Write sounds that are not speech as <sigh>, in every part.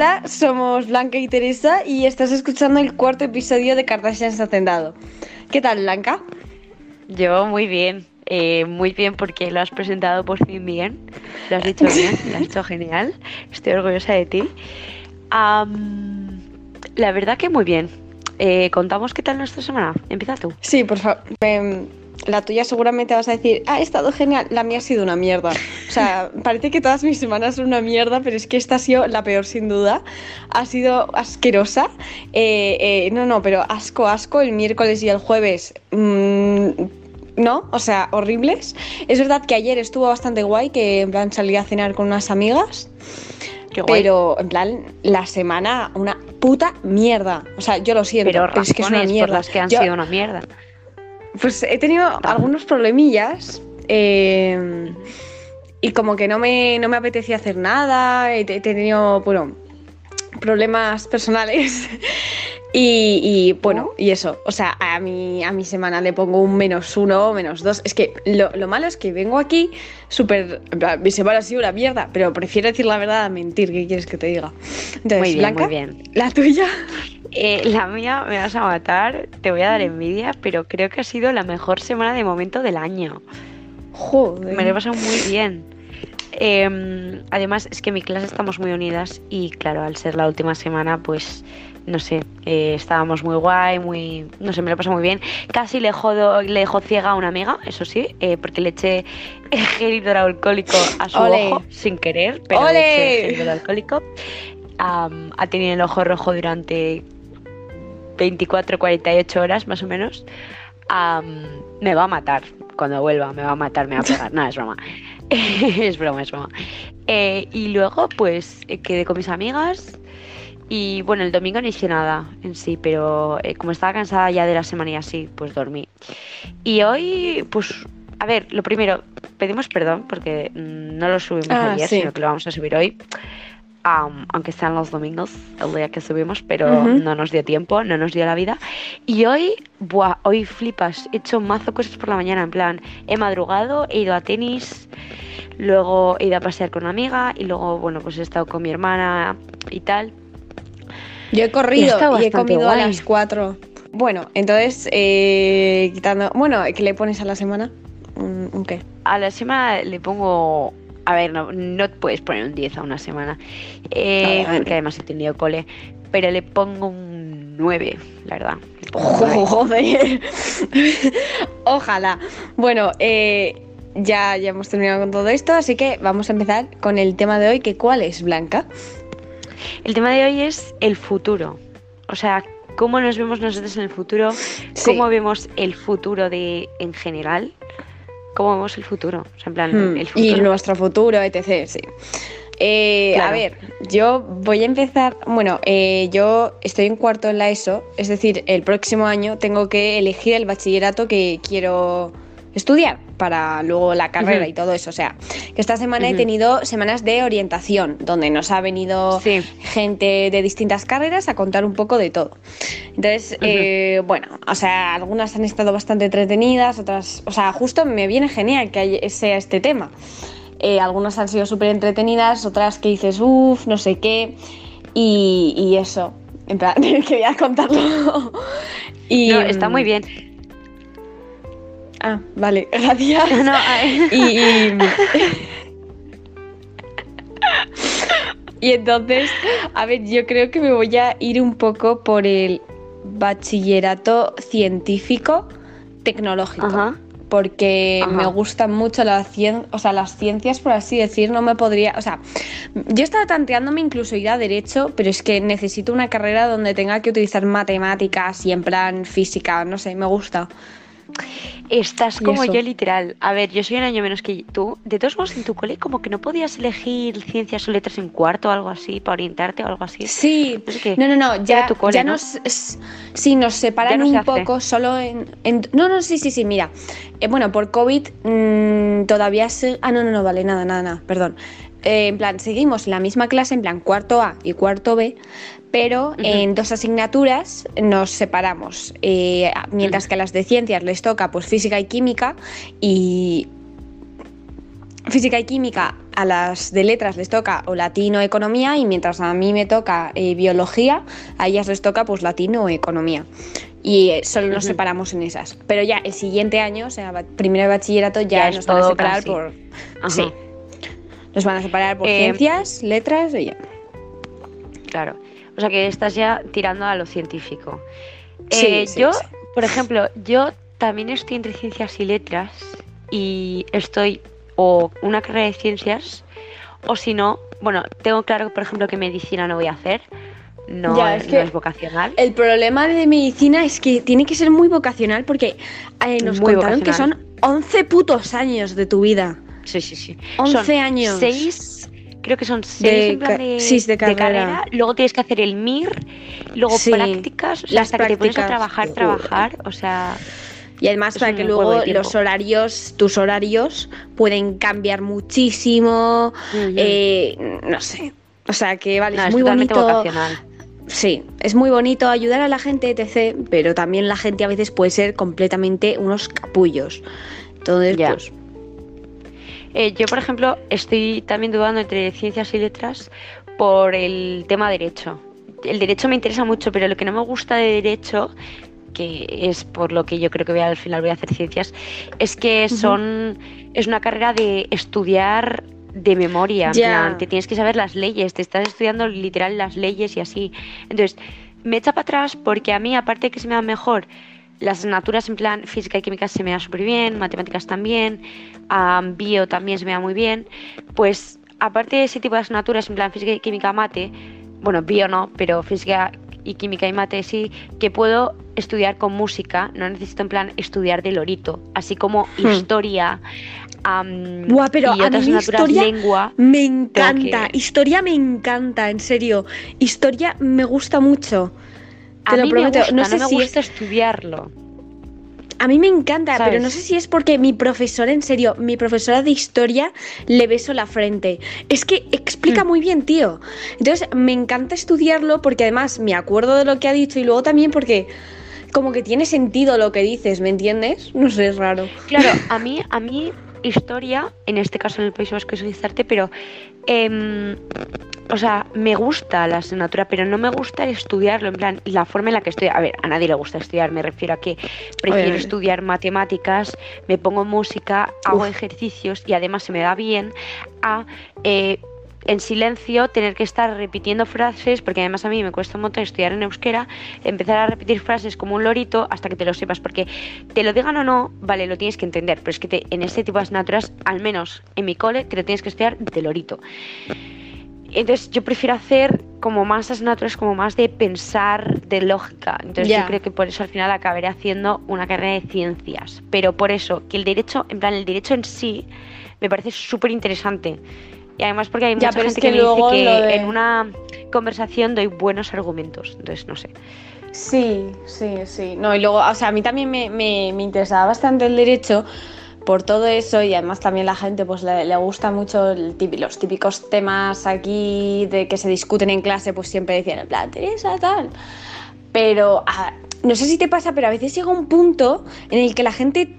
Hola, somos Blanca y Teresa y estás escuchando el cuarto episodio de Kardashians Hacendado. ¿Qué tal, Blanca? Yo muy bien, eh, muy bien porque lo has presentado por fin bien, lo has dicho bien, lo has hecho genial, estoy orgullosa de ti. La verdad que muy bien. Eh, ¿Contamos qué tal nuestra semana? Empieza tú. Sí, por favor. Em, la tuya seguramente vas a decir, ha estado genial. La mía ha sido una mierda. O sea, <laughs> parece que todas mis semanas son una mierda, pero es que esta ha sido la peor sin duda. Ha sido asquerosa. Eh, eh, no, no, pero asco, asco. El miércoles y el jueves. mm, no, o sea, horribles. Es verdad que ayer estuvo bastante guay, que en plan salí a cenar con unas amigas. Qué guay. Pero en plan, la semana, una puta mierda. O sea, yo lo siento, Pero pero es que es una por las que han Yo- sido una mierda. Pues he tenido algunos problemillas. eh, y como que no me, no me apetecía hacer nada. He, he tenido, bueno, problemas personales. <laughs> y, y, bueno, y eso. O sea, a mi, a mi semana le pongo un menos uno, menos dos. Es que lo, lo malo es que vengo aquí súper. Mi semana ha sido una mierda, pero prefiero decir la verdad a mentir. ¿Qué quieres que te diga? Entonces, Muy bien, Blanca, muy bien. la tuya. Eh, la mía me vas a matar, te voy a dar envidia, pero creo que ha sido la mejor semana de momento del año. Joder. Me lo he pasado muy bien. Eh, además, es que en mi clase estamos muy unidas y claro, al ser la última semana, pues no sé, eh, estábamos muy guay, muy, no sé, me lo pasado muy bien. Casi le jodo, le dejo ciega a una amiga, eso sí, eh, porque le eché <laughs> gel hidroalcohólico a su Ole. ojo sin querer, pero le eché gel hidroalcohólico. Ha tenido el ojo rojo durante 24, 48 horas más o menos. Me va a matar cuando vuelva, me va a matar, me va a pegar. <laughs> No, es broma. <laughs> es broma, es broma. Eh, y luego, pues, quedé con mis amigas. Y bueno, el domingo no hice nada en sí, pero eh, como estaba cansada ya de la semana y así, pues dormí. Y hoy, pues, a ver, lo primero, pedimos perdón porque mm, no lo subimos Ah, ayer, sí. sino que lo vamos a subir hoy. Aunque sean los domingos, el día que subimos, pero no nos dio tiempo, no nos dio la vida. Y hoy, buah, hoy flipas, he hecho mazo cosas por la mañana, en plan, he madrugado, he ido a tenis, luego he ido a pasear con una amiga y luego, bueno, pues he estado con mi hermana y tal. Yo he corrido y he comido a las 4. Bueno, entonces, eh, quitando. Bueno, ¿qué le pones a la semana? ¿Un, un qué? A la semana le pongo. A ver, no, no puedes poner un 10 a una semana. eh, porque además he tenido cole. Pero le pongo un 9, la verdad. Le pongo un 9. Joder. Ojalá. Bueno, eh, ya, ya hemos terminado con todo esto, así que vamos a empezar con el tema de hoy, que ¿cuál es, Blanca? El tema de hoy es el futuro. O sea, cómo nos vemos nosotros en el futuro, Sí. cómo vemos el futuro de en general. ¿Cómo vemos el futuro? O sea, en plan, Hmm, el Y futuro. nuestro futuro, etc. Sí. Eh, A ver, yo voy a empezar. Bueno, eh, yo estoy en cuarto en la ESO, es decir, el próximo año tengo que elegir el bachillerato que quiero estudiar para luego la carrera y todo eso. O sea, que esta semana he tenido semanas de orientación, donde nos ha venido Sí. gente de distintas carreras a contar un poco de todo. Entonces, eh, bueno, o sea, algunas han estado bastante entretenidas, otras, o sea, justo me viene genial que sea este tema. Eh, algunas han sido súper entretenidas, otras que dices, uff, no sé qué, y, y eso. En plan, <laughs> quería contarlo. y, No, está muy bien. Ah, vale, <laughs> gracias. No, <laughs> ay. Y, y entonces, a ver, yo creo que me voy a ir un poco por el bachillerato científico tecnológico. Ajá. Porque Ajá. me gustan mucho la cien- o sea, las ciencias, por así decir, no me podría. O sea, yo estaba tanteándome incluso ir a derecho, pero es que necesito una carrera donde tenga que utilizar matemáticas y en plan física, no sé, me gusta. Estás como yo literal. A ver, yo soy un año menos que tú. De todos modos, en tu cole como que no podías elegir ciencias o letras en cuarto o algo así para orientarte o algo así. Sí, No sé qué. no, no, no, ya, Era tu cole, ya ¿no? nos, sí, nos separan no se un poco solo en, en- No, no, sí, sí, sí, mira. Eh, bueno, por COVID mm, todavía se... Ah, no, no, no, vale, nada, nada, nada, perdón. Eh, en plan, seguimos la misma clase, en plan cuarto A y cuarto B, pero en dos asignaturas nos separamos. Eh, mientras que a las de ciencias les toca pues física y química y física y química a las de letras les toca o latino economía y mientras a mí me toca eh, biología, a ellas les toca pues latino o economía. Y eh, solo nos separamos en esas. Pero ya el siguiente año, o sea, primero de bachillerato, ya, nos van a separar casi. por. Ajá. Sí. Nos van a separar por Eh, ciencias, letras y ya. Claro. O sea que estás ya tirando a lo científico. Sí, Eh, sí, yo, sí. por ejemplo, yo también estoy entre ciencias y letras y estoy o una carrera de ciencias o si no, bueno, tengo claro, por ejemplo, que medicina no voy a hacer. No, Ya, es, no que- es vocacional. El problema de medicina es que tiene que ser muy vocacional porque eh, nos Muy contaron que son 11 putos años de tu vida. Sí, sí, sí. 11 Son años. Seis, creo que son seis De plan de, sí, de carrera. Luego tienes que hacer el MIR, luego Sí, prácticas, o sea, las hasta que te pones a trabajar, joder. trabajar, o sea, Y además para que luego los horarios, tus horarios pueden cambiar muchísimo. eh, no sé. O sea que vale, no, es es muy bonito. vocacional. Sí, es muy bonito ayudar a la gente, etc. Pero también la gente a veces puede ser completamente unos capullos. Entonces, Ya. pues. Eh, yo, por ejemplo, estoy también dudando entre ciencias y letras por el tema derecho. El derecho me interesa mucho, pero lo que no me gusta de derecho, que es por lo que yo creo que voy a- al final voy a hacer ciencias, es que son es una carrera de estudiar de memoria. plan, te tienes que saber las leyes, te estás estudiando literal las leyes y así. Entonces, me echa para atrás porque a mí, aparte de que se me dan mejor las asignaturas en plan física y química se me da súper bien, matemáticas también, bio también se me da muy bien, pues aparte de ese tipo de asignaturas en plan física y química mate, bueno, bio no, pero física y química y mate sí, que puedo estudiar con música, no necesito en plan estudiar de lorito, así como Hmm. historia Buah, pero y a mí historia lengua. Me encanta. que- Historia me encanta, en serio. Historia me gusta mucho. A Te lo mí prometo. me gusta, no no, sé me si es- gusta estudiarlo. A mí me encanta, pero no sé si es porque mi profesora, en serio, mi profesora de historia le beso la frente. Es que explica Mm. muy bien, tío. Entonces, me encanta estudiarlo porque además me acuerdo de lo que ha dicho y luego también porque como que tiene sentido lo que dices, ¿me entiendes? No sé, es raro. Claro, <laughs> a mí, a mí historia, en este caso en el País Vasco es Guizarte, pero em, o sea, me gusta la asignatura, pero no me gusta estudiarlo, en plan, la forma en la que estudio. A ver, a nadie le gusta estudiar, me refiero a que prefiero Obviamente. estudiar matemáticas, me pongo música, hago Uf. ejercicios y además se me da bien a eh, en silencio tener que estar repitiendo frases, porque además a mí me cuesta un montón estudiar en euskera, empezar a repetir frases como un lorito hasta que te lo sepas, porque te lo digan o no, vale, lo tienes que entender, pero es que te- en este tipo de asignaturas, al menos en mi cole, te lo tienes que estudiar de lorito. Entonces yo prefiero hacer como más asignaturas, como más de pensar, de lógica. Entonces Ya. yo creo que por eso al final acabaré haciendo una carrera de ciencias. Pero por eso, que el derecho, en plan, el derecho en sí, me parece súper interesante. Y además porque hay Ya, mucha es gente que, que me dice que de- en una conversación doy buenos argumentos. Entonces, no sé. Sí, sí, sí. No, y luego, o sea, a mí también me, me- me interesaba bastante el derecho por todo eso y además también la gente pues le, le gusta mucho el los típicos temas aquí de que se discuten en clase, pues siempre decían en plan, Teresa, tal. Pero no sé si te pasa, pero a veces llega un punto en el que la gente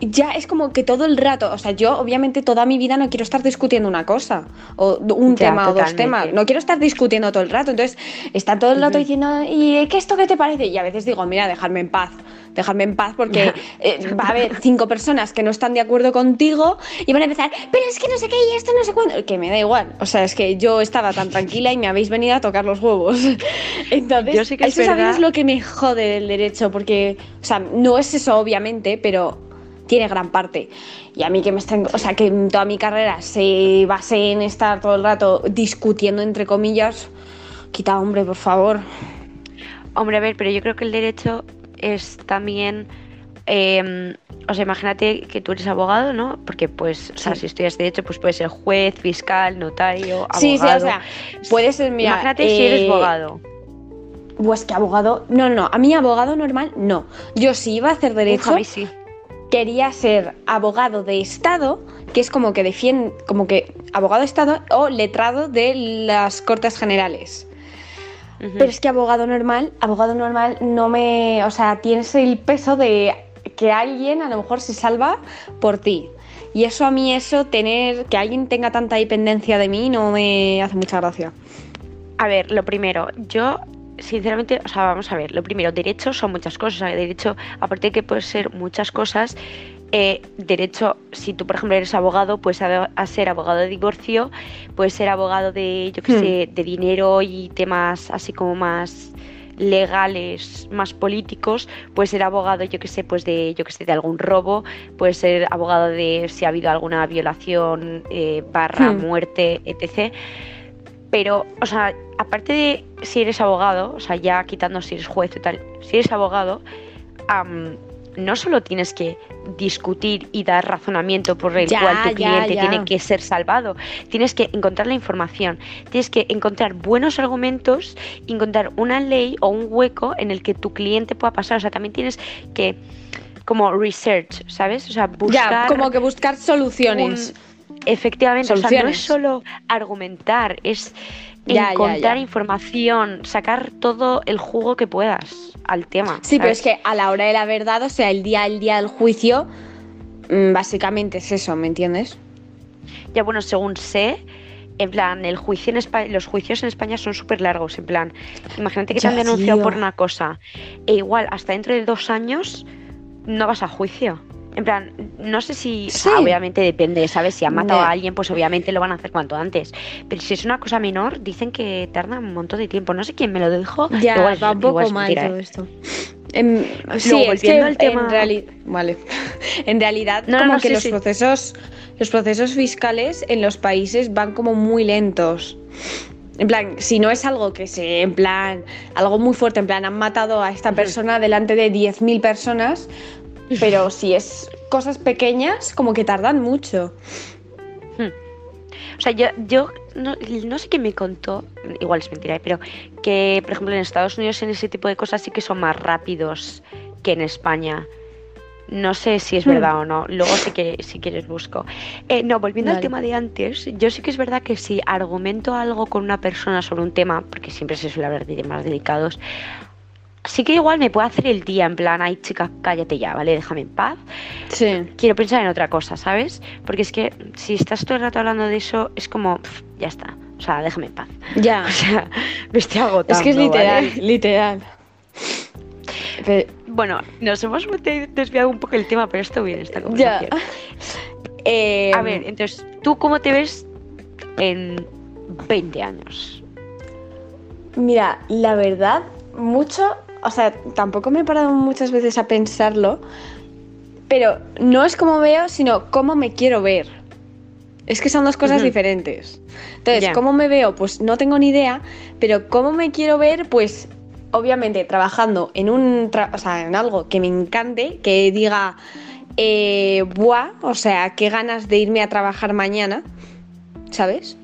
ya es como que todo el rato, o sea, yo obviamente toda mi vida no quiero estar discutiendo una cosa, o un Ya, tema o dos temas, no quiero estar discutiendo todo el rato, entonces está todo el rato diciendo, ¿y qué esto qué te parece? Y a veces digo, mira, dejarme en paz, dejarme en paz porque eh, va a haber cinco personas que no están de acuerdo contigo y van a empezar, pero es que no sé qué y esto no sé cuándo, que me da igual, o sea, es que yo estaba tan tranquila y me habéis venido a tocar los huevos. <laughs> Entonces, Yo sí que es eso es verdad- lo que me jode del derecho, porque, o sea, no es eso obviamente, pero tiene gran parte. Y a mí que me estén, o sea, que toda mi carrera se base en estar todo el rato discutiendo entre comillas, quita hombre, por favor. Hombre, a ver, pero yo creo que el derecho es también. eh, o sea, imagínate que tú eres abogado, ¿no? Porque, pues, o sea, Sí. si estudias derecho, pues puedes ser juez, fiscal, notario, abogado. Sí, sí, o sea, puede ser, mira, imagínate si eres eh, abogado. Pues que abogado, no, no, a mí abogado normal no. Yo si iba a hacer Uf, derecho, a mí sí. Quería ser abogado de Estado, que es como que defiende, como que abogado de Estado o letrado de las Cortes Generales. Pero es que abogado normal, abogado normal no me, o sea, tienes el peso de que alguien a lo mejor se salva por ti. Y eso a mí, eso, tener que alguien tenga tanta dependencia de mí, no me hace mucha gracia. A ver, lo primero, yo sinceramente, o sea, vamos a ver, lo primero, derechos son muchas cosas. O sea, derecho, aparte de que puede ser muchas cosas, eh, derecho, si tú, por ejemplo, eres abogado, puedes a, ser abogado de divorcio, puedes ser abogado de, yo qué Hmm. sé, de dinero y temas así como más legales, más políticos, puedes ser abogado, yo que sé, pues de, yo que sé, de algún robo, puedes ser abogado de si ha habido alguna violación, eh, barra Hmm. muerte, etc. Pero, o sea, aparte de si eres abogado, o sea, ya quitando si eres juez y tal, si eres abogado, am, no solo tienes que discutir y dar razonamiento por el Ya, cual tu cliente ya. tiene que ser salvado, tienes que encontrar la información, tienes que encontrar buenos argumentos, encontrar una ley o un hueco en el que tu cliente pueda pasar. O sea, también tienes que como research, ¿sabes? O sea, buscar ya, como que buscar soluciones. un- efectivamente, o sea, no es solo argumentar, es Ya, encontrar ya. información, sacar todo el jugo que puedas al tema. Sí, pero es que a la hora de la verdad, o sea, el día, el día del juicio, mm, básicamente es eso, ¿me entiendes? Ya bueno, según sé, en plan, el juicio en España, los juicios en España son súper largos. En plan, imagínate que te han denunciado por una cosa e igual hasta dentro de dos años no vas a juicio. En plan, no sé si, o sea, obviamente depende, ¿sabes? Si han matado a alguien, pues obviamente lo van a hacer cuanto antes. Pero si es una cosa menor, dicen que tarda un montón de tiempo. No sé quién me lo dijo. Ya, igual va un poco es mal mentira, todo ¿eh? esto. Em, sí, Luego, es que volviendo al tema- en vale. <laughs> en realidad No, como no, que sí, los sí. procesos, los procesos fiscales en los países van como muy lentos. En plan, si no es algo que se, en plan, algo muy fuerte, en plan, han matado a esta persona delante de 10.000 personas, pero si es cosas pequeñas, como que tardan mucho. O sea, yo, yo no, no sé quién me contó, igual es mentira, ¿eh? pero que, por ejemplo, en Estados Unidos en ese tipo de cosas sí que son más rápidos que en España. No sé si es Hmm. verdad o no. Luego sí que si quieres busco. Eh, no, volviendo al tema de antes, yo sí que es verdad que si argumento algo con una persona sobre un tema, porque siempre se suele hablar de temas delicados, sí que igual me puede hacer el día en plan, ay chica, cállate ya, ¿vale? Déjame en paz Sí. quiero pensar en otra cosa, ¿sabes? Porque es que si estás todo el rato hablando de eso, es como, ya está. O sea, déjame en paz. Ya. <laughs> O sea, me estoy agotando. Es que es literal, ¿vale? literal. Bueno, nos hemos desviado un poco el tema, pero esto bien, esta ya. conversación. Eh, A ver, entonces, ¿tú cómo te ves en 20 años? Mira, la verdad, mucho, o sea, tampoco me he parado muchas veces a pensarlo, pero no es como veo, sino cómo me quiero ver. Es que son dos cosas diferentes. Entonces. ¿cómo me veo? Pues no tengo ni idea, pero cómo me quiero ver, pues obviamente trabajando en un, tra- o sea, en algo que me encante, que diga, eh, buah, o sea, qué ganas de irme a trabajar mañana, ¿sabes?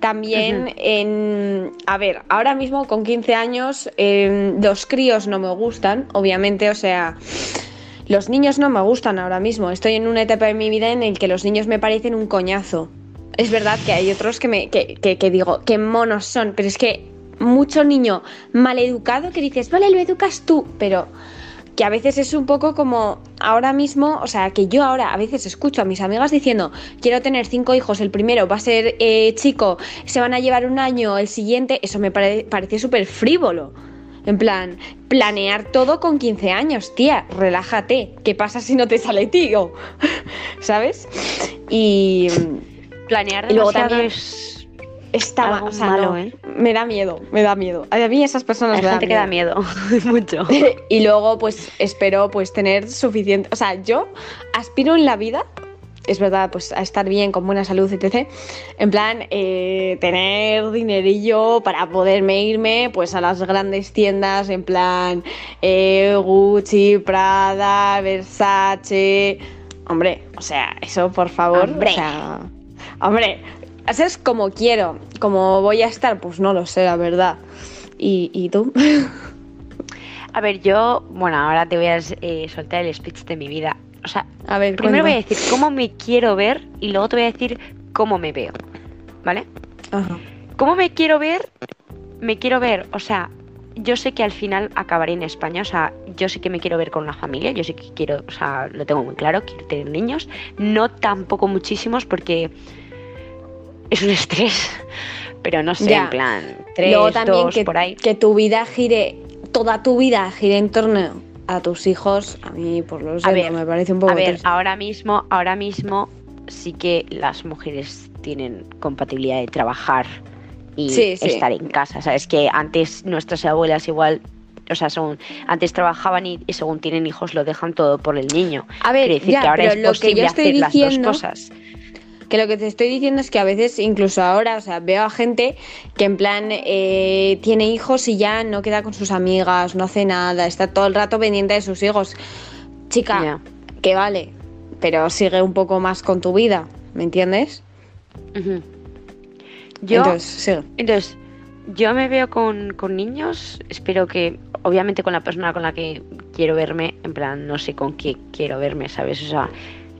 También en, a ver, ahora mismo con 15 años eh, los críos no me gustan, obviamente, o sea, los niños no me gustan ahora mismo. Estoy en una etapa de mi vida en el que los niños me parecen un coñazo. Es verdad que hay otros que me que, que- que digo, qué monos son, pero es que mucho niño maleducado que dices, vale, lo educas tú, pero que a veces es un poco como ahora mismo, o sea, que yo ahora a veces escucho a mis amigas diciendo, quiero tener cinco hijos, el primero va a ser eh, chico, se van a llevar un año, el siguiente, eso me pare- parece súper frívolo. En plan, planear todo con 15 años, tía, relájate. ¿Qué pasa si no te sale tío? <laughs> ¿Sabes? Y Planear Y luego demasiado también- es... está Algo malo, ¿eh? me da miedo, me da miedo. A mí esas personas Hay me dan gente que da miedo, <laughs> mucho. <laughs> y luego pues espero pues tener suficiente, o sea, yo aspiro en la vida, es verdad, pues a estar bien, con buena salud, etc. En plan, eh, tener dinerillo para poderme irme pues a las grandes tiendas, en plan eh, Gucci, Prada, Versace. Hombre, o sea, eso por favor. Hombre. O sea, hombre, es como quiero, como voy a estar, pues no lo sé, la verdad. ¿Y, y tú? <laughs> A ver, yo, bueno, ahora te voy a eh, soltar el speech de mi vida. O sea, A ver, primero voy a decir cómo me quiero ver y luego te voy a decir cómo me veo. ¿Vale? Ajá. ¿Cómo me quiero ver? Me quiero ver, o sea, yo sé que al final acabaré en España, o sea, yo sé que me quiero ver con una familia, yo sé que quiero, o sea, lo tengo muy claro, quiero tener niños, no tampoco muchísimos porque es un estrés, pero no sé, en plan, tres, Luego también dos, que, por ahí. que tu vida gire, toda tu vida gire en torno a tus hijos, a mí por lo A ver, me parece un poco A ver, triste. ahora mismo, ahora mismo sí que las mujeres tienen compatibilidad de trabajar y Sí, sí. estar en casa. Sabes que antes nuestras abuelas igual, o sea, son, antes trabajaban y, y según tienen hijos lo dejan todo por el niño. A ver, Quiere decir ya, que ahora pero es lo que posible yo estoy hacer las dos diciendo- cosas. Que lo que te estoy diciendo es que a veces, incluso ahora, o sea, veo a gente que en plan eh, tiene hijos y ya no queda con sus amigas, no hace nada, está todo el rato pendiente de sus hijos. Chica, que vale, pero sigue un poco más con tu vida, ¿me entiendes? Yo, Entonces, sigue. Entonces, yo me veo con, con niños, espero que, obviamente con la persona con la que quiero verme, en plan, no sé con qué quiero verme, ¿sabes? O sea,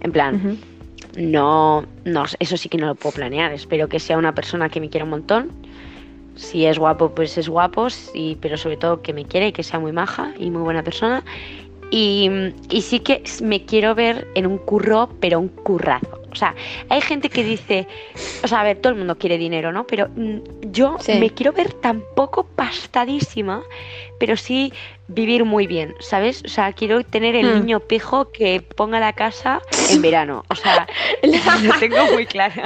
en plan. No, no, eso sí que no lo puedo planear, espero que sea una persona que me quiera un montón. Si es guapo, pues es guapo, sí, pero sobre todo que me quiera y que sea muy maja y muy buena persona. Y, y sí que me quiero ver en un curro, pero un currazo. O sea, hay gente que dice, o sea, a ver, todo el mundo quiere dinero, ¿no? Pero mm, yo Sí. me quiero ver tampoco pastadísima, pero sí vivir muy bien, ¿sabes? O sea, quiero tener el Hmm. niño pijo que ponga la casa en verano. O sea, <laughs> <laughs> lo <laughs> tengo muy claro.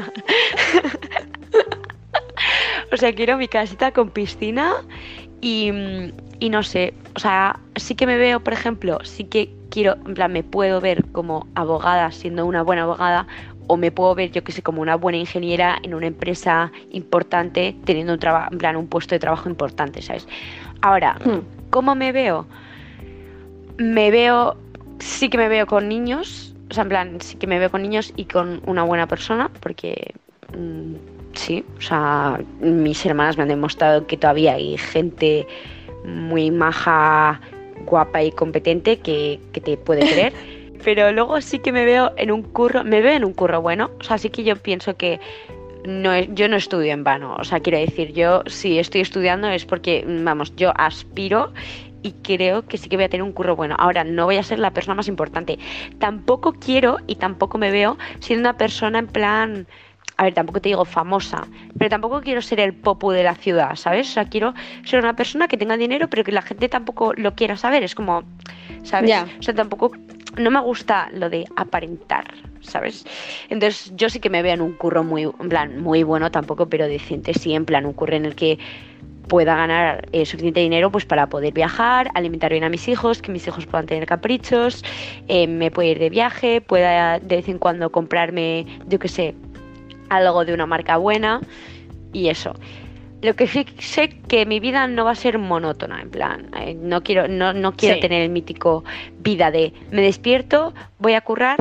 o sea, quiero mi casita con piscina y, mm, y no sé, o sea, sí que me veo, por ejemplo, sí que quiero, en plan, me puedo ver como abogada, siendo una buena abogada, o me puedo ver, yo que sé, como una buena ingeniera en una empresa importante, teniendo un trabajo, en plan, un puesto de trabajo importante, ¿sabes? Ahora, Hmm. ¿cómo me veo? Me veo, sí que me veo con niños, o sea, en plan, sí que me veo con niños y con una buena persona, porque mm, sí, o sea, mis hermanas me han demostrado que todavía hay gente muy maja, guapa y competente que, que te puede querer. <laughs> Pero luego sí que me veo en un curro, me veo en un curro bueno, o sea, sí que yo pienso que no es- yo no estudio en vano, o sea, quiero decir, yo si estoy estudiando es porque, mm, vamos, yo aspiro y creo que sí que voy a tener un curro bueno. Ahora, no voy a ser la persona más importante. Tampoco quiero y tampoco me veo siendo una persona en plan, a ver, tampoco te digo famosa, pero tampoco quiero ser el popu de la ciudad, ¿sabes? O sea, quiero ser una persona que tenga dinero, pero que la gente tampoco lo quiera saber. Es como, ¿sabes? O sea, tampoco, no me gusta lo de aparentar, ¿sabes? Entonces, yo sí que me veo en un curro muy, en plan, muy bueno tampoco, pero decente, sí, en plan, un curro en el que pueda ganar eh, suficiente dinero pues para poder viajar, alimentar bien a mis hijos, que mis hijos puedan tener caprichos, eh, me pueda ir de viaje, pueda de vez en cuando comprarme, yo qué sé, algo de una marca buena y eso. Lo que sí sé que mi vida no va a ser monótona, en plan, eh, no quiero, no, no quiero Sí. tener el mítico vida de me despierto, voy a currar,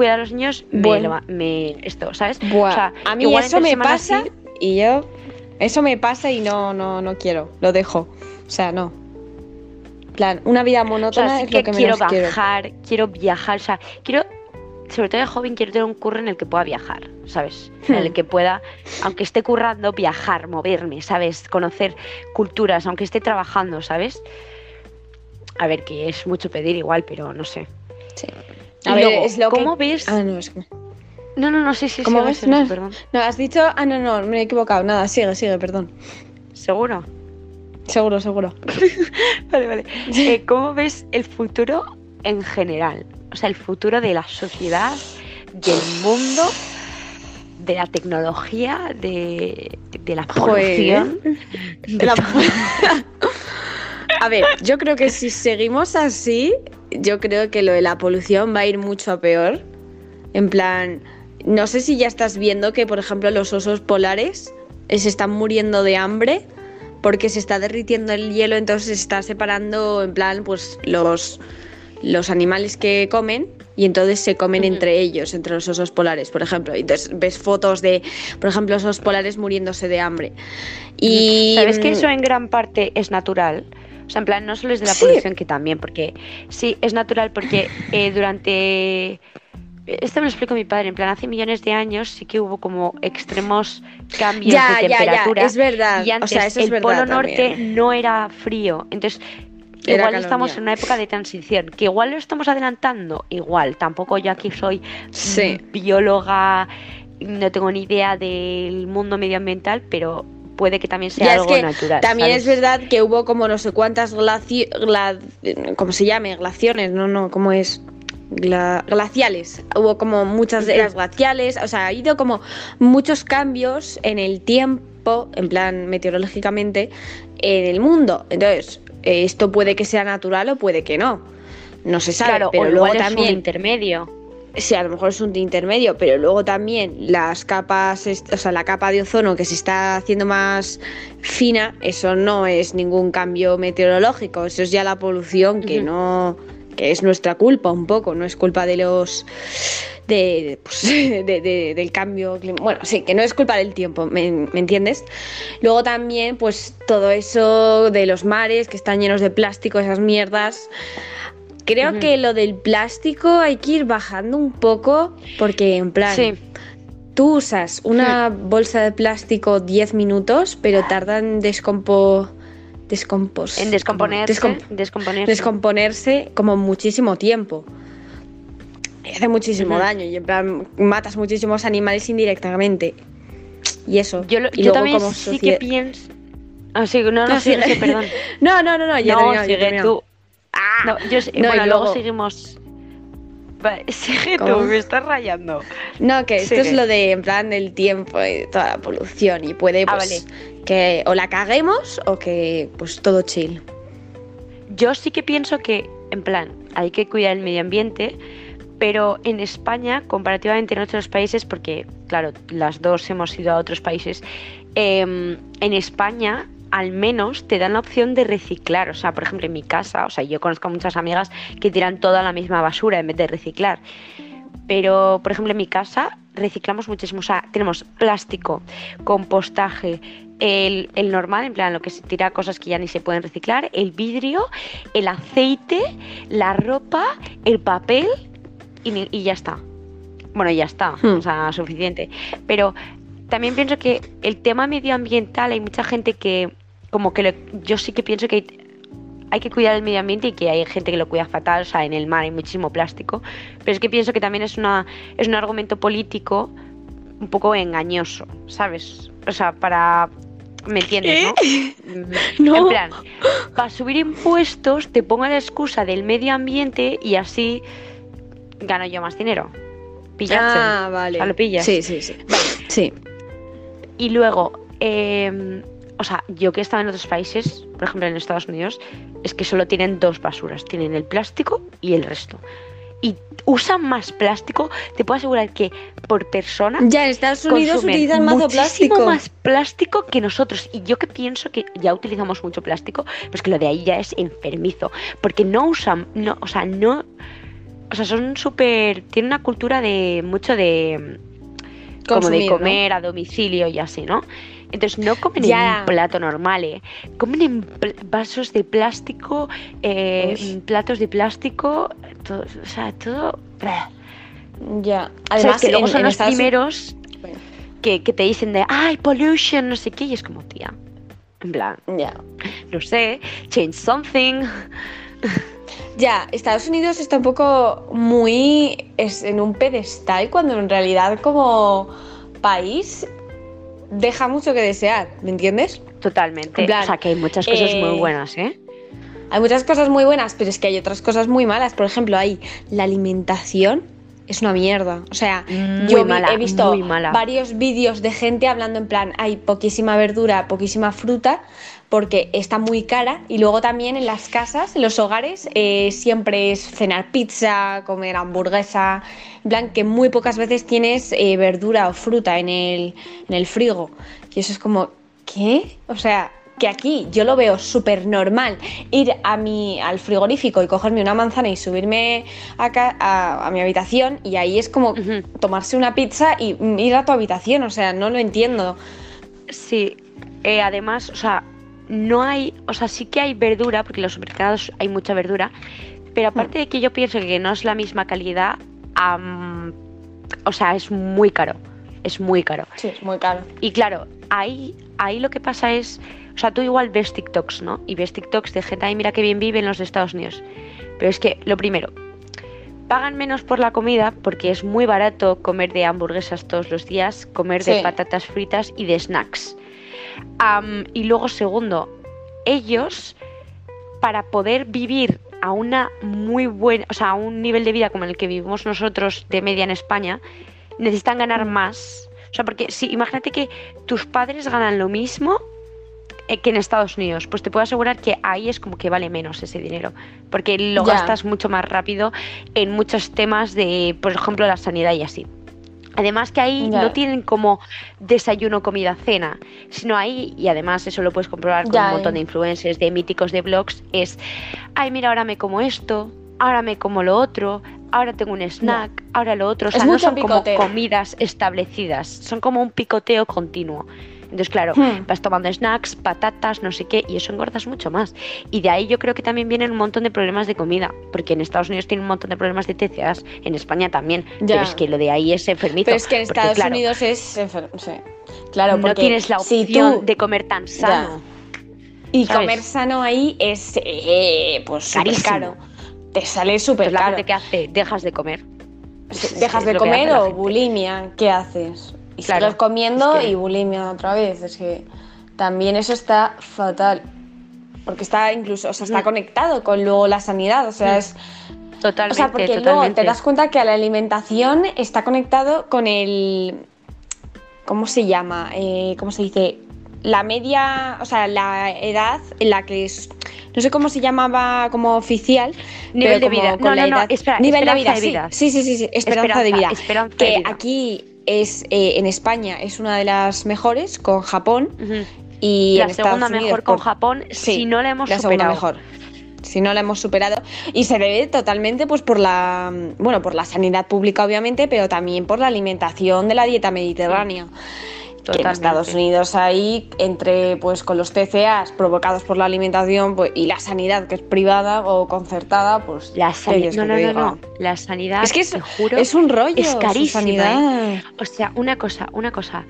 cuidar a los niños, me Bueno. leva- me, esto, ¿sabes? Buah, O sea, a mí igual eso me pasa y yo eso me pasa y no no no quiero, lo dejo. O sea, no. En plan, una vida O monótona sea, sí es que lo que quiero menos quiero. viajar, quiero viajar, o sea, quiero, sobre todo de joven, quiero tener un curro en el que pueda viajar, ¿sabes? En el Hmm. que pueda, aunque esté currando, viajar, moverme, ¿sabes? Conocer culturas, aunque esté trabajando, ¿sabes? A ver, que es mucho pedir igual, pero no sé. Sí. A ver, luego, es lo que- ¿cómo ves? Ah, no, es que... No, no, no, sí, sí, ¿Cómo ves? No. perdón. No, has dicho... Ah, no, no, me he equivocado. Nada, sigue, sigue, perdón. ¿Seguro? Seguro, seguro. <laughs> Vale, vale. Eh, ¿Cómo ves el futuro en general? O sea, el futuro de la sociedad, del mundo, de la tecnología, de, de la Joder. polución. De la- <laughs> <laughs> A ver, yo creo que si seguimos así, yo creo que lo de la polución va a ir mucho a peor. En plan, no sé si ya estás viendo que, por ejemplo, los osos polares se están muriendo de hambre porque se está derritiendo el hielo, entonces se está separando, en plan, pues los, los animales que comen y entonces se comen entre ellos, entre los osos polares, por ejemplo. Y entonces ves fotos de, por ejemplo, osos polares muriéndose de hambre. Y ¿Sabes que eso en gran parte es natural? O sea, en plan, no solo es de la Sí. polución, que también, porque sí, es natural porque eh, <laughs> durante esto me lo explico mi padre, en plan, hace millones de años sí que hubo como extremos cambios Ya, de ya, ya, temperatura. es verdad. Y antes o sea, eso es el verdad polo norte no era frío. Entonces, Era igual estamos ya. en una época de transición. Que igual lo estamos adelantando, igual. Tampoco yo aquí soy Sí. mm, bióloga, no tengo ni idea del mundo medioambiental, pero puede que también sea Ya es algo que natural. también ¿sabes? es verdad que hubo como no sé cuántas glaci gla- ¿cómo se llame? Glaciones, no, no, ¿cómo es? Gla- glaciales. Hubo como muchas Ujú. eras glaciales, o sea, ha habido como muchos cambios en el tiempo, en plan meteorológicamente, en el mundo. Entonces, eh, esto puede que sea natural o puede que no. No se sabe, Claro, pero o luego igual es un también intermedio. Sí, a lo mejor es un intermedio, pero luego también las capas, o sea, la capa de ozono que se está haciendo más fina, eso no es ningún cambio meteorológico, eso es ya la polución que no que es nuestra culpa un poco, no es culpa de los de, pues, <laughs> de- de- del cambio clim- bueno sí que no es culpa del tiempo ¿me, me entiendes? luego también pues todo eso de los mares que están llenos de plástico esas mierdas Creo Ujú. que lo del plástico hay que ir bajando un poco porque en plan, Sí, tú usas una bolsa de plástico 10 minutos, pero tarda en descompo descompos en descomponerse. descom- descomponerse. descomponerse como muchísimo tiempo. Y hace muchísimo Ujú. daño y en plan matas muchísimos animales indirectamente. Y eso. Yo, lo- y yo luego también como sí que pienso. Ah, sí, no, no, No, sí, sí, perdón. <laughs> No, no, no, no, ya no, terminado, ya sigue terminado. tú. No, yo sé- No, y bueno, luego... luego- seguimos. Va, <laughs> sigue ¿Cómo? tú, me estás rayando. No, que esto Sigue. es lo de en plan del tiempo y toda la polución y puede Ah, pues que o la caguemos o que pues todo chill. Yo sí que pienso que, en plan, hay que cuidar el medio ambiente, pero en España, comparativamente en otros países, porque, claro, las dos hemos ido a otros países, em, en España al menos te dan la opción de reciclar. O sea, por ejemplo, en mi casa, o sea, yo conozco a muchas amigas que tiran toda la misma basura en vez de reciclar. Pero, por ejemplo, en mi casa reciclamos muchísimo. O sea, tenemos plástico, compostaje, el, el normal, en plan, lo que se tira cosas que ya ni se pueden reciclar, el vidrio, el aceite, la ropa, el papel y, ya está. Bueno, ya está, Hmm. o sea, suficiente. Pero también pienso que el tema medioambiental, hay mucha gente que, como que lo- yo sí que pienso que hay, hay que cuidar el medio ambiente y que hay gente que lo cuida fatal, o sea, en el mar hay muchísimo plástico, pero es que pienso que también es, una, es un argumento político un poco engañoso, ¿sabes? O sea, para... ¿Me entiendes, no? <laughs> Mm, No. En plan, para subir impuestos te pongo la excusa del medio ambiente y así gano yo más dinero. ¿Pillaste? Ah, vale. O sea, lo pillas. Sí, sí, sí. Sí. Y luego, eh, o sea, yo que he estado en otros países, por ejemplo en Estados Unidos, es que solo tienen dos basuras, tienen el plástico y el resto. Y usan más plástico, te puedo asegurar que por persona Ya en Estados Unidos utilizan muchísimo plástico. más plástico que nosotros. Y yo que pienso que ya utilizamos mucho plástico, pues que lo de ahí ya es enfermizo. Porque no usan, no, o sea, no. O sea, son súper. Tienen una cultura de mucho de. como de comer a domicilio y así, ¿no? Entonces no comen Ya. en un plato normal, ¿eh? Comen en pl- vasos de plástico, eh, platos de plástico, todo, o sea, todo. Ya. Además, Además, que luego en- son en los Estados primeros Bueno, que, que te dicen de, ay, pollution, no sé qué, y es como, tía, en plan, Ya. no sé, change something. Ya, Estados Unidos está un poco muy es en un pedestal cuando en realidad como país deja mucho que desear, ¿me entiendes? Totalmente. En plan, o sea, que hay muchas cosas eh, muy buenas, ¿eh? Hay muchas cosas muy buenas, pero es que hay otras cosas muy malas. Por ejemplo, hay la alimentación es una mierda. O sea, Muy yo vi- mala, he visto varios vídeos de gente hablando en plan, hay poquísima verdura, poquísima fruta, porque está muy cara. Y luego también en las casas, en los hogares, eh, siempre es cenar pizza, comer hamburguesa. En plan, que muy pocas veces tienes eh, verdura o fruta en el, en el frigo. Y eso es como, ¿qué? O sea, que aquí yo lo veo súper normal ir a mi, al frigorífico y cogerme una manzana y subirme acá a, a mi habitación y ahí es como tomarse una pizza y mm, ir a tu habitación, o sea, no lo entiendo. Sí, eh, además, o sea, no hay, o sea, sí que hay verdura, porque en los supermercados hay mucha verdura, pero aparte de que yo pienso que no es la misma calidad, o sea, es muy caro. Es muy caro. Sí, es muy caro. Y claro, ahí, ahí lo que pasa es, o sea, tú igual ves TikToks, ¿no? Y ves TikToks de gente, ay, mira qué bien vive en los Estados Unidos. Pero es que, lo primero, pagan menos por la comida porque es muy barato comer de hamburguesas todos los días, comer de patatas fritas y de snacks. Y luego, segundo, ellos, para poder vivir a una muy buena, o sea, a un nivel de vida como el que vivimos nosotros de media en España, necesitan ganar más. O sea, porque si imagínate que tus padres ganan lo mismo eh, que en Estados Unidos, pues te puedo asegurar que ahí es como que vale menos ese dinero, porque lo gastas mucho más rápido en muchos temas de, por ejemplo, la sanidad y así. Además que ahí no tienen como desayuno, comida, cena, sino ahí, y además eso lo puedes comprobar con un montón eh. de influencers, de míticos de blogs, es, ay, mira, ahora me como esto, ahora me como lo otro, ahora tengo un snack, ahora lo otro. O Es sea, no son como comidas establecidas, son como un picoteo continuo. Entonces, claro, Hmm. vas tomando snacks, patatas, no sé qué, y eso engordas mucho más. Y de ahí yo creo que también vienen un montón de problemas de comida, porque en Estados Unidos tienen un montón de problemas de TCAs, en España también, Ya. pero es que lo de ahí es enfermito. Pero es que en porque, Estados claro, Unidos es. sí. Claro, no tienes la si opción tú- de comer tan sano. Y ¿sabes? comer sano ahí es eh, pues caro. Te sale súper caro. que hace, dejas de comer. Dejas de comer o bulimia, ¿qué haces? Y Claro, sigues comiendo es que- y bulimia otra vez. Es que también eso está fatal. Porque está incluso, o sea, está Ujú. conectado con luego la sanidad. O sea, Mm. es. Totalmente, O sea, porque luego te das cuenta que a la alimentación está conectado con el. ¿Cómo se llama? Eh, ¿Cómo se dice? La media, o sea, la edad en la que es. No sé cómo se llamaba como oficial. Nivel pero de como vida. con No, la no, no, edad- espera, nivel de vida, de vida. Sí, sí, sí, sí, esperanza, de vida. esperanza de que vida. aquí es, eh, en España es una de las mejores con Japón y la en segunda Estados Unidos mejor con por- Japón, Sí, si no la hemos la segunda superado. mejor. Si no la hemos superado. Y se debe totalmente pues por la bueno, por la sanidad pública, obviamente, pero también por la alimentación de la dieta mediterránea. Que en Totalmente. Estados Unidos ahí, entre pues con los TCAs provocados por la alimentación pues, y la sanidad que es privada o concertada, pues La ¿qué sanidad. No, no, no, no. La sanidad, Es que es, te juro, es un rollo. es carísima, sanidad. ¿eh? O sea, una cosa, una cosa.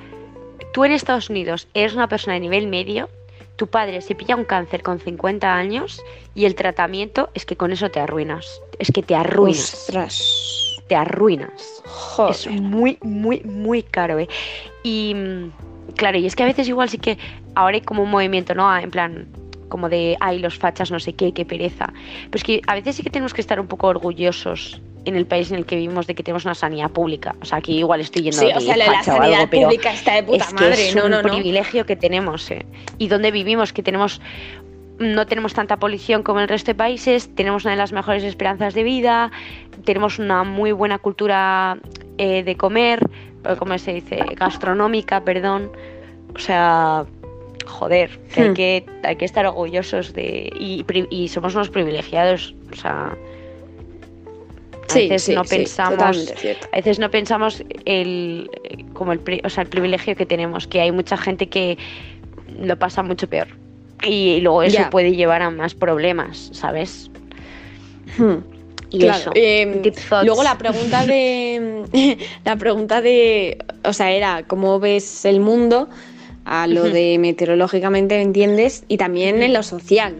Tú en Estados Unidos eres una persona de nivel medio, tu padre se pilla un cáncer con 50 años y el tratamiento es que con eso te arruinas. Es que te arruinas. Ostras. Te arruinas. Joder. Es muy, muy, muy caro, ¿eh? Y mm, claro, y es que a veces igual sí que ahora hay como un movimiento, ¿no? En plan, como de, ay, los fachas, no sé qué, qué pereza. Pero es que a veces sí que tenemos que estar un poco orgullosos en el país en el que vivimos de que tenemos una sanidad pública. O sea, aquí igual estoy yendo Sí, de o sea, la, sanidad algo, pública está de puta es que madre. es no, un no, no. privilegio que tenemos, ¿eh? Y donde vivimos, que tenemos no tenemos tanta polución como el resto de países, tenemos una de las mejores esperanzas de vida, tenemos una muy buena cultura eh, de comer, eh, ¿cómo se dice? Gastronómica, perdón. O sea, joder, que hay, Hmm. que, hay que estar orgullosos de... Y, somos unos privilegiados, o sea... A veces sí, no sí, pensamos... totalmente cierto. A veces no pensamos el como el, o sea, el privilegio que tenemos, que hay mucha gente que lo pasa mucho peor. Y, luego eso puede llevar a más problemas, ¿sabes? Hmm. Y Claro, eso. eh, luego la pregunta de <laughs> la pregunta de o sea era cómo ves el mundo a lo de meteorológicamente entiendes y también en lo social.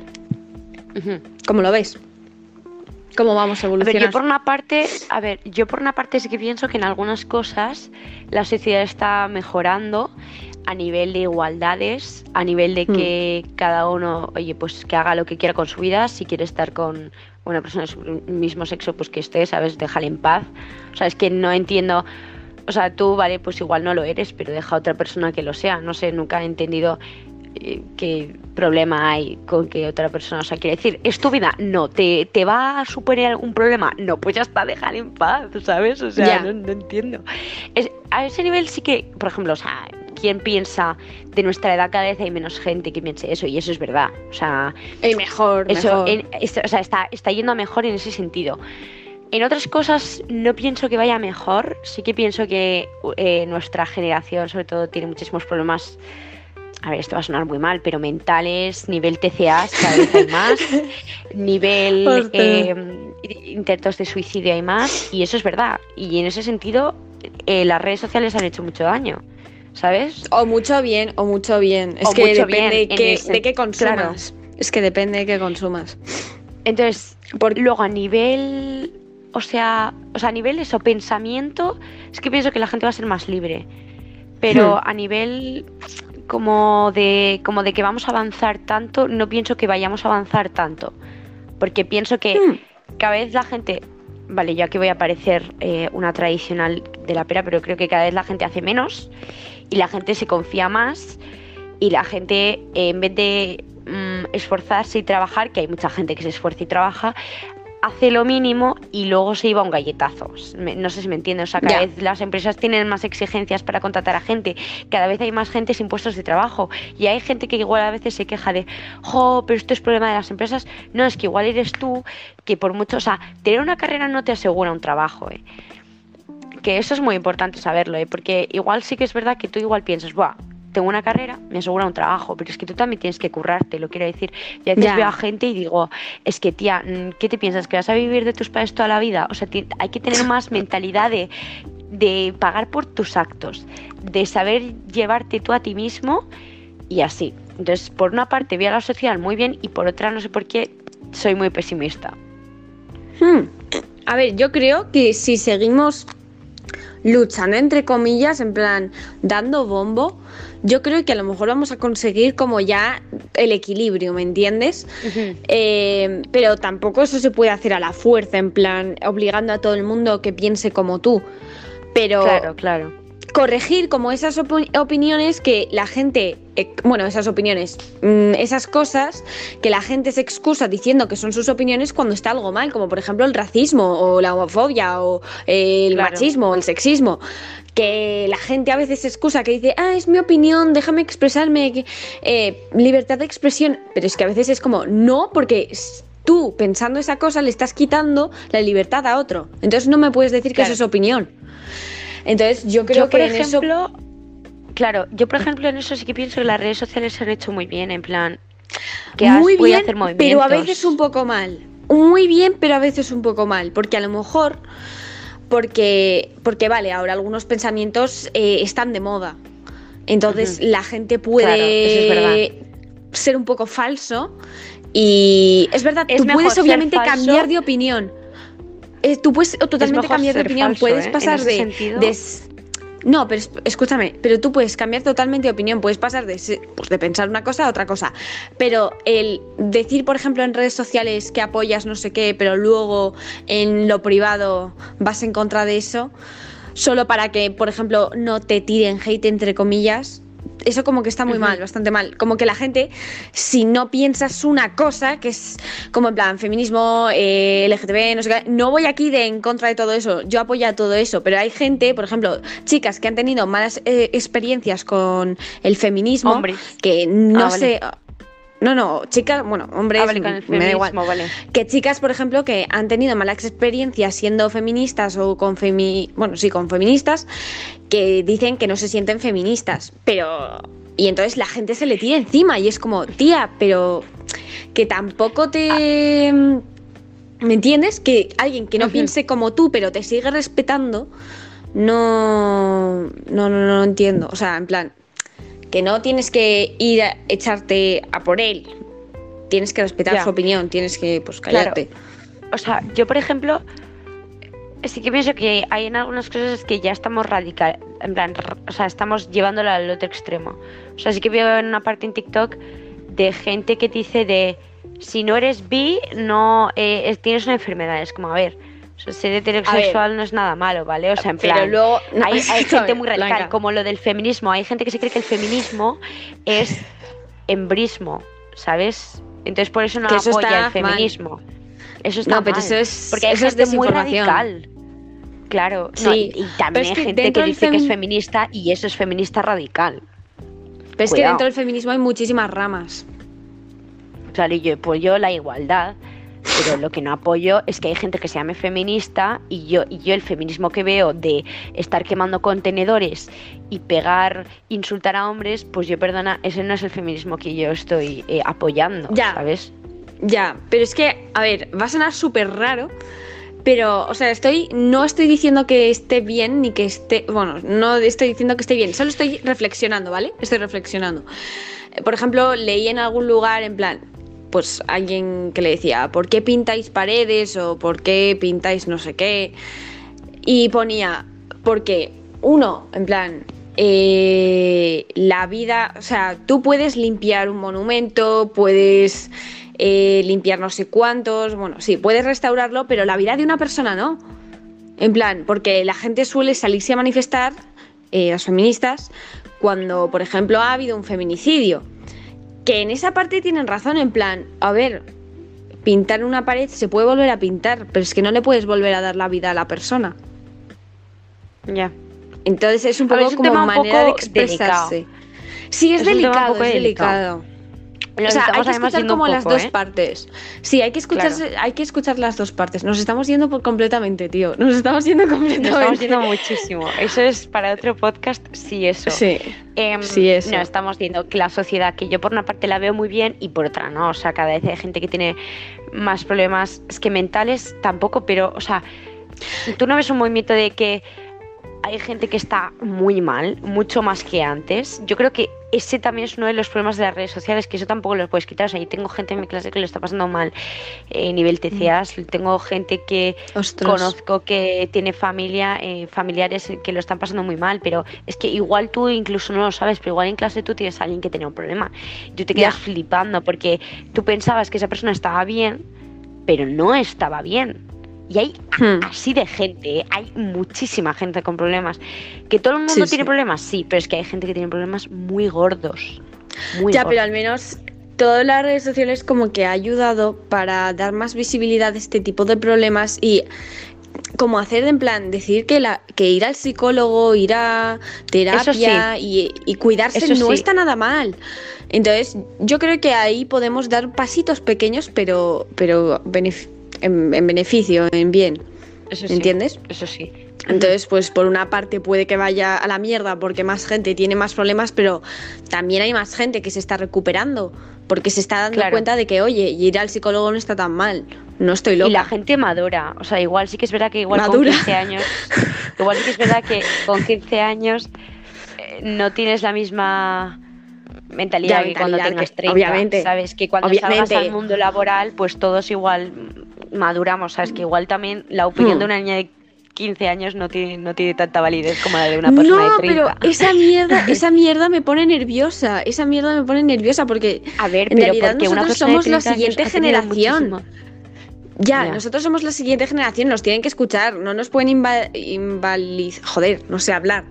Cómo lo ves cómo vamos a A ver, evolucionar yo por una parte, a ver, yo por una parte sí que pienso que en algunas cosas la sociedad está mejorando a nivel de igualdades, a nivel de Mm. que cada uno, oye, pues que haga lo que quiera con su vida, si quiere estar con una persona de su mismo sexo, pues que esté, ¿sabes? Déjale en paz. O sea, es que no entiendo, o sea, tú, vale, pues igual no lo eres, pero deja a otra persona que lo sea. No sé, nunca he entendido eh, qué problema hay con que otra persona, o sea, quiere decir, ¿es tu vida? No, ¿te, te va a suponer algún problema? No, pues ya está, déjale en paz, ¿sabes? O sea, no, no entiendo. Es- a ese nivel sí que, por ejemplo, o sea, ¿quién piensa de nuestra edad cada vez hay menos gente que piense eso? Y eso es verdad, o sea, y mejor eso mejor. en- es- o sea, está, está yendo a mejor en ese sentido. En otras cosas no pienso que vaya mejor, sí que pienso que eh, nuestra generación sobre todo tiene muchísimos problemas, a ver, esto va a sonar muy mal, pero mentales, nivel TCA, cada vez hay más, <laughs> nivel eh, intentos de suicidio hay más y eso es verdad. Y en ese sentido, eh, las redes sociales han hecho mucho daño. ¿Sabes? O mucho bien, o mucho bien. Es que depende de qué consumas. Es que depende de qué consumas. Entonces, por, luego a nivel, o sea, o sea, a nivel eso, pensamiento, es que pienso que la gente va a ser más libre. Pero hmm. a nivel como de, como de que vamos a avanzar tanto, no pienso que vayamos a avanzar tanto. Porque pienso que hmm. cada vez la gente, vale, yo aquí voy a parecer eh, una tradicional de la pera, pero creo que cada vez la gente hace menos y la gente se confía más y la gente, eh, en vez de mm, esforzarse y trabajar, que hay mucha gente que se esfuerza y trabaja, hace lo mínimo y luego se iba a un galletazo. No sé si me entiendes. O sea, cada vez las empresas tienen más exigencias para contratar a gente. Cada vez hay más gente sin puestos de trabajo. Y hay gente que igual a veces se queja de, jo, pero esto es problema de las empresas. No, es que igual eres tú que por mucho. O sea, tener una carrera no te asegura un trabajo, ¿eh? Que eso es muy importante saberlo, ¿eh? Porque igual sí que es verdad que tú igual piensas, Buah, tengo una carrera, me asegura un trabajo, pero es que tú también tienes que currarte, lo quiero decir. Y a veces veo a gente y digo, es que tía, mm, ¿qué te piensas? ¿Que vas a vivir de tus padres toda la vida? O sea, hay que tener más <laughs> mentalidad de, de pagar por tus actos, de saber llevarte tú a ti mismo y así. Entonces, por una parte veo a la sociedad muy bien y por otra no sé por qué soy muy pesimista. Hmm. A ver, yo creo que si seguimos luchando entre comillas, en plan dando bombo, yo creo que a lo mejor vamos a conseguir como ya el equilibrio, ¿me entiendes? Eh, pero tampoco eso se puede hacer a la fuerza, en plan obligando a todo el mundo que piense como tú. Pero claro, claro corregir como esas opiniones que la gente, eh, bueno, esas opiniones, mm, esas cosas que la gente se excusa diciendo que son sus opiniones cuando está algo mal, como por ejemplo el racismo o la homofobia o eh, el machismo o el sexismo. Que la gente a veces se excusa, que dice, ah, es mi opinión, déjame expresarme, eh, libertad de expresión. Pero es que a veces es como, no, porque tú pensando esa cosa le estás quitando la libertad a otro. Entonces no me puedes decir que eso es opinión. Entonces yo creo que por ejemplo, claro, yo por ejemplo en eso sí que pienso que las redes sociales se han hecho muy bien, en plan que muy bien, hacer movimientos. pero a veces un poco mal. Muy bien, pero a veces un poco mal, porque a lo mejor porque porque vale, ahora algunos pensamientos eh, están de moda. Entonces la gente puede ser un poco falso y es verdad, tú puedes obviamente cambiar de opinión eh, tú puedes totalmente cambiar de opinión, puedes ¿eh? pasar de, No, pero escúchame, pero tú puedes cambiar totalmente de opinión, puedes pasar de, pues, de pensar una cosa a otra cosa. Pero el decir, por ejemplo, en redes sociales que apoyas no sé qué, pero luego en lo privado vas en contra de eso, solo para que, por ejemplo, no te tiren hate, entre comillas, eso como que está muy mal, bastante mal. Como que la gente, si no piensas una cosa, que es como en plan feminismo, eh, LGTB, no sé qué, no voy aquí de en contra de todo eso, yo apoyo a todo eso, pero hay gente, por ejemplo, chicas que han tenido malas eh, experiencias con el feminismo, que no ah, sé... No, no, chicas, bueno, hombres, ah, me da igual. Que chicas, por ejemplo, que han tenido malas experiencias siendo feministas o con femi... bueno, sí, con feministas, que dicen que no se sienten feministas, pero... Y entonces la gente se le tira encima y es como, tía, pero que tampoco te... ¿Me entiendes? Que alguien que no piense como tú, pero te sigue respetando, no, no, no, no entiendo. O sea, en plan, que no tienes que ir a echarte a por él. Tienes que respetar su opinión, tienes que pues callarte. O sea, yo por ejemplo, sí que pienso que hay en algunas cosas que ya estamos radical, en plan, o sea, estamos llevándolo al otro extremo. O sea, sí que veo en una parte en TikTok de gente que dice de si no eres bi, no eh, tienes una enfermedad. Es como, a ver, ser heterosexual no es nada malo, ¿vale? O sea, en plan, pero luego, hay, gente muy radical, como lo del feminismo. Hay gente que se cree que el feminismo es embrismo, ¿sabes? Entonces por eso no apoya el feminismo. Eso está no, pero eso es porque hay gente muy radical. Claro, sí. y también hay gente que dice que es feminista y eso es feminista radical. Pero es que dentro del feminismo hay muchísimas ramas. Claro, y yo apoyo la igualdad, pero lo que no apoyo es que hay gente que se llame feminista y yo, y yo el feminismo que veo de estar quemando contenedores y pegar, insultar a hombres, pues yo perdona, ese no es el feminismo que yo estoy eh, apoyando, ¿sabes? Ya, pero es que, a ver, va a sonar súper raro, pero, o sea, estoy, no estoy diciendo que esté bien ni que esté, bueno, no estoy diciendo que esté bien, solo estoy reflexionando, ¿vale? Estoy reflexionando. Por ejemplo, leí en algún lugar, en plan, pues alguien que le decía, ¿por qué pintáis paredes o por qué pintáis no sé qué? Y ponía, porque uno, en plan, eh, la vida, o sea, tú puedes limpiar un monumento, puedes eh, limpiar no sé cuántos, bueno, sí, puedes restaurarlo, pero la vida de una persona no. En plan, porque la gente suele salirse a manifestar, eh, las feministas, cuando, por ejemplo, ha habido un feminicidio. Que en esa parte tienen razón, en plan, a ver, pintar una pared se puede volver a pintar, pero es que no le puedes volver a dar la vida a la persona. Ya. Entonces es un A ver, poco es un como un manera de poco expresarse. Sí, es, delicado, poco es delicado. delicado. Lo o sea, hay que escuchar como las dos ¿eh? partes. Sí, hay que escuchar, Claro. hay que escuchar las dos partes. Nos estamos yendo por completamente, tío. Nos estamos yendo completamente. Nos estamos yendo muchísimo. Eso es para otro podcast, sí, eso. Sí. Em, Sí, eso. No, estamos viendo que la sociedad, que yo por una parte la veo muy bien y por otra no. O sea, cada vez hay gente que tiene más problemas, es que mentales tampoco, pero, o sea, tú no ves un movimiento de que hay gente que está muy mal, mucho más que antes. Yo creo que ese también es uno de los problemas de las redes sociales, que eso tampoco lo puedes quitar. O sea, yo tengo gente en mi clase que lo está pasando mal, eh, nivel TCAs, tengo gente que Ostras. conozco que tiene familia, eh, familiares que lo están pasando muy mal, pero es que igual tú incluso no lo sabes, pero igual en clase tú tienes a alguien que tiene un problema. Y tú te quedas flipando porque tú pensabas que esa persona estaba bien, pero no estaba bien. Y hay Hmm. así de gente, ¿eh? hay muchísima gente con problemas. ¿Que todo el mundo Sí, tiene sí. problemas? Sí, pero es que hay gente que tiene problemas muy gordos. Muy Ya, gordos. pero al menos todas las redes sociales como que ha ayudado para dar más visibilidad a este tipo de problemas y como hacer en plan, decir que, la, que ir al psicólogo, ir a terapia y, y cuidarse Eso no sí. está nada mal. Entonces, yo creo que ahí podemos dar pasitos pequeños, pero, pero en, en beneficio, en bien. Eso sí, ¿Entiendes? Eso sí. Entonces, pues por una parte puede que vaya a la mierda porque más gente tiene más problemas, pero también hay más gente que se está recuperando porque se está dando Claro. cuenta de que, oye, ir al psicólogo no está tan mal, no estoy loca. Y la gente madura, o sea, igual sí que es verdad que igual Madura. con 15 años, <laughs> igual sí que es verdad que con 15 años eh, no tienes la misma mentalidad Ya, que cuando tengas que- 30, obviamente, sabes que cuando obviamente. salgas al mundo laboral, pues todos igual maduramos, sabes que igual también la opinión Hmm. de una niña de 15 años no tiene, no tiene tanta validez como la de una persona no, de 30. pero esa mierda, <laughs> esa mierda me pone nerviosa, esa mierda me pone nerviosa porque A ver, en pero realidad porque nosotros somos la 30 años siguiente generación. muchísimo- ya, Ya. nosotros somos la siguiente generación, nos tienen que escuchar, no nos pueden invalidar, joder, no sé hablar.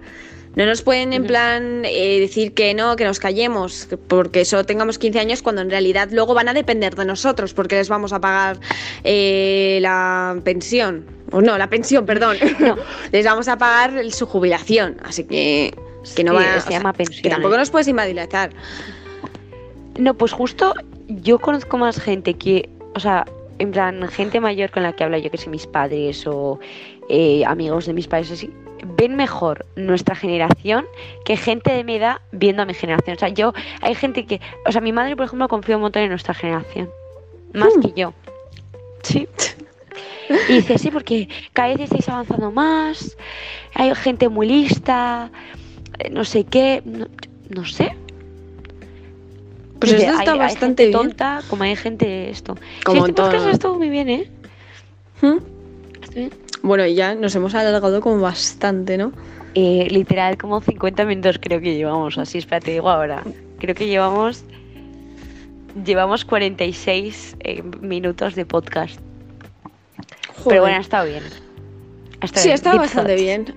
No nos pueden en plan eh, decir que no, que nos callemos, que- porque solo tengamos 15 años cuando en realidad luego van a depender de nosotros porque les vamos a pagar eh, la pensión. O no, la pensión, perdón. <laughs> No. les vamos a pagar su jubilación. Así que, que no Sí, va se llama pensión, Que tampoco nos puedes invalidar. No, pues justo yo conozco más gente que, o sea, en plan, gente mayor con la que habla yo, que sé, mis padres o eh, amigos de mis padres, así, ven mejor nuestra generación que gente de mi edad viendo a mi generación. O sea, yo, hay gente que, o sea, mi madre, por ejemplo, confía un montón en nuestra generación, más Hmm. que yo. Sí. Y dice, sí, porque cada vez estáis avanzando más, hay gente muy lista, eh, no sé qué, no, no sé. Pues Dice, esto está hay- hay bastante gente bien. tonta, como hay gente esto. Como sí, este podcast todo. estuvo muy bien, ¿eh? ¿Mm? Está bien. Bueno, y ya nos hemos alargado como bastante, ¿no? Eh, literal, como 50 minutos creo que llevamos, así, espérate, digo ahora. Creo que llevamos llevamos 46 eh, minutos de podcast. Pero Joder. bueno, ha estado bien. Ha estado Sí, bien. está Deep bastante thoughts. bien.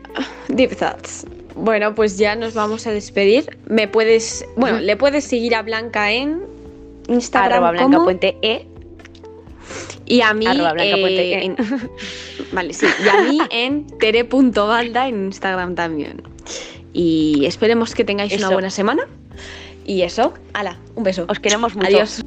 Deep thoughts. Bueno, pues ya nos vamos a despedir. Me puedes, bueno, le puedes seguir a Blanca en Instagram Arroba Blanca como Puente E. y a mí eh, en- <laughs> vale, sí, y a mí en tere.balda en Instagram también. Y esperemos que tengáis una buena semana. Y eso, ala, un beso. Os queremos mucho. Adiós.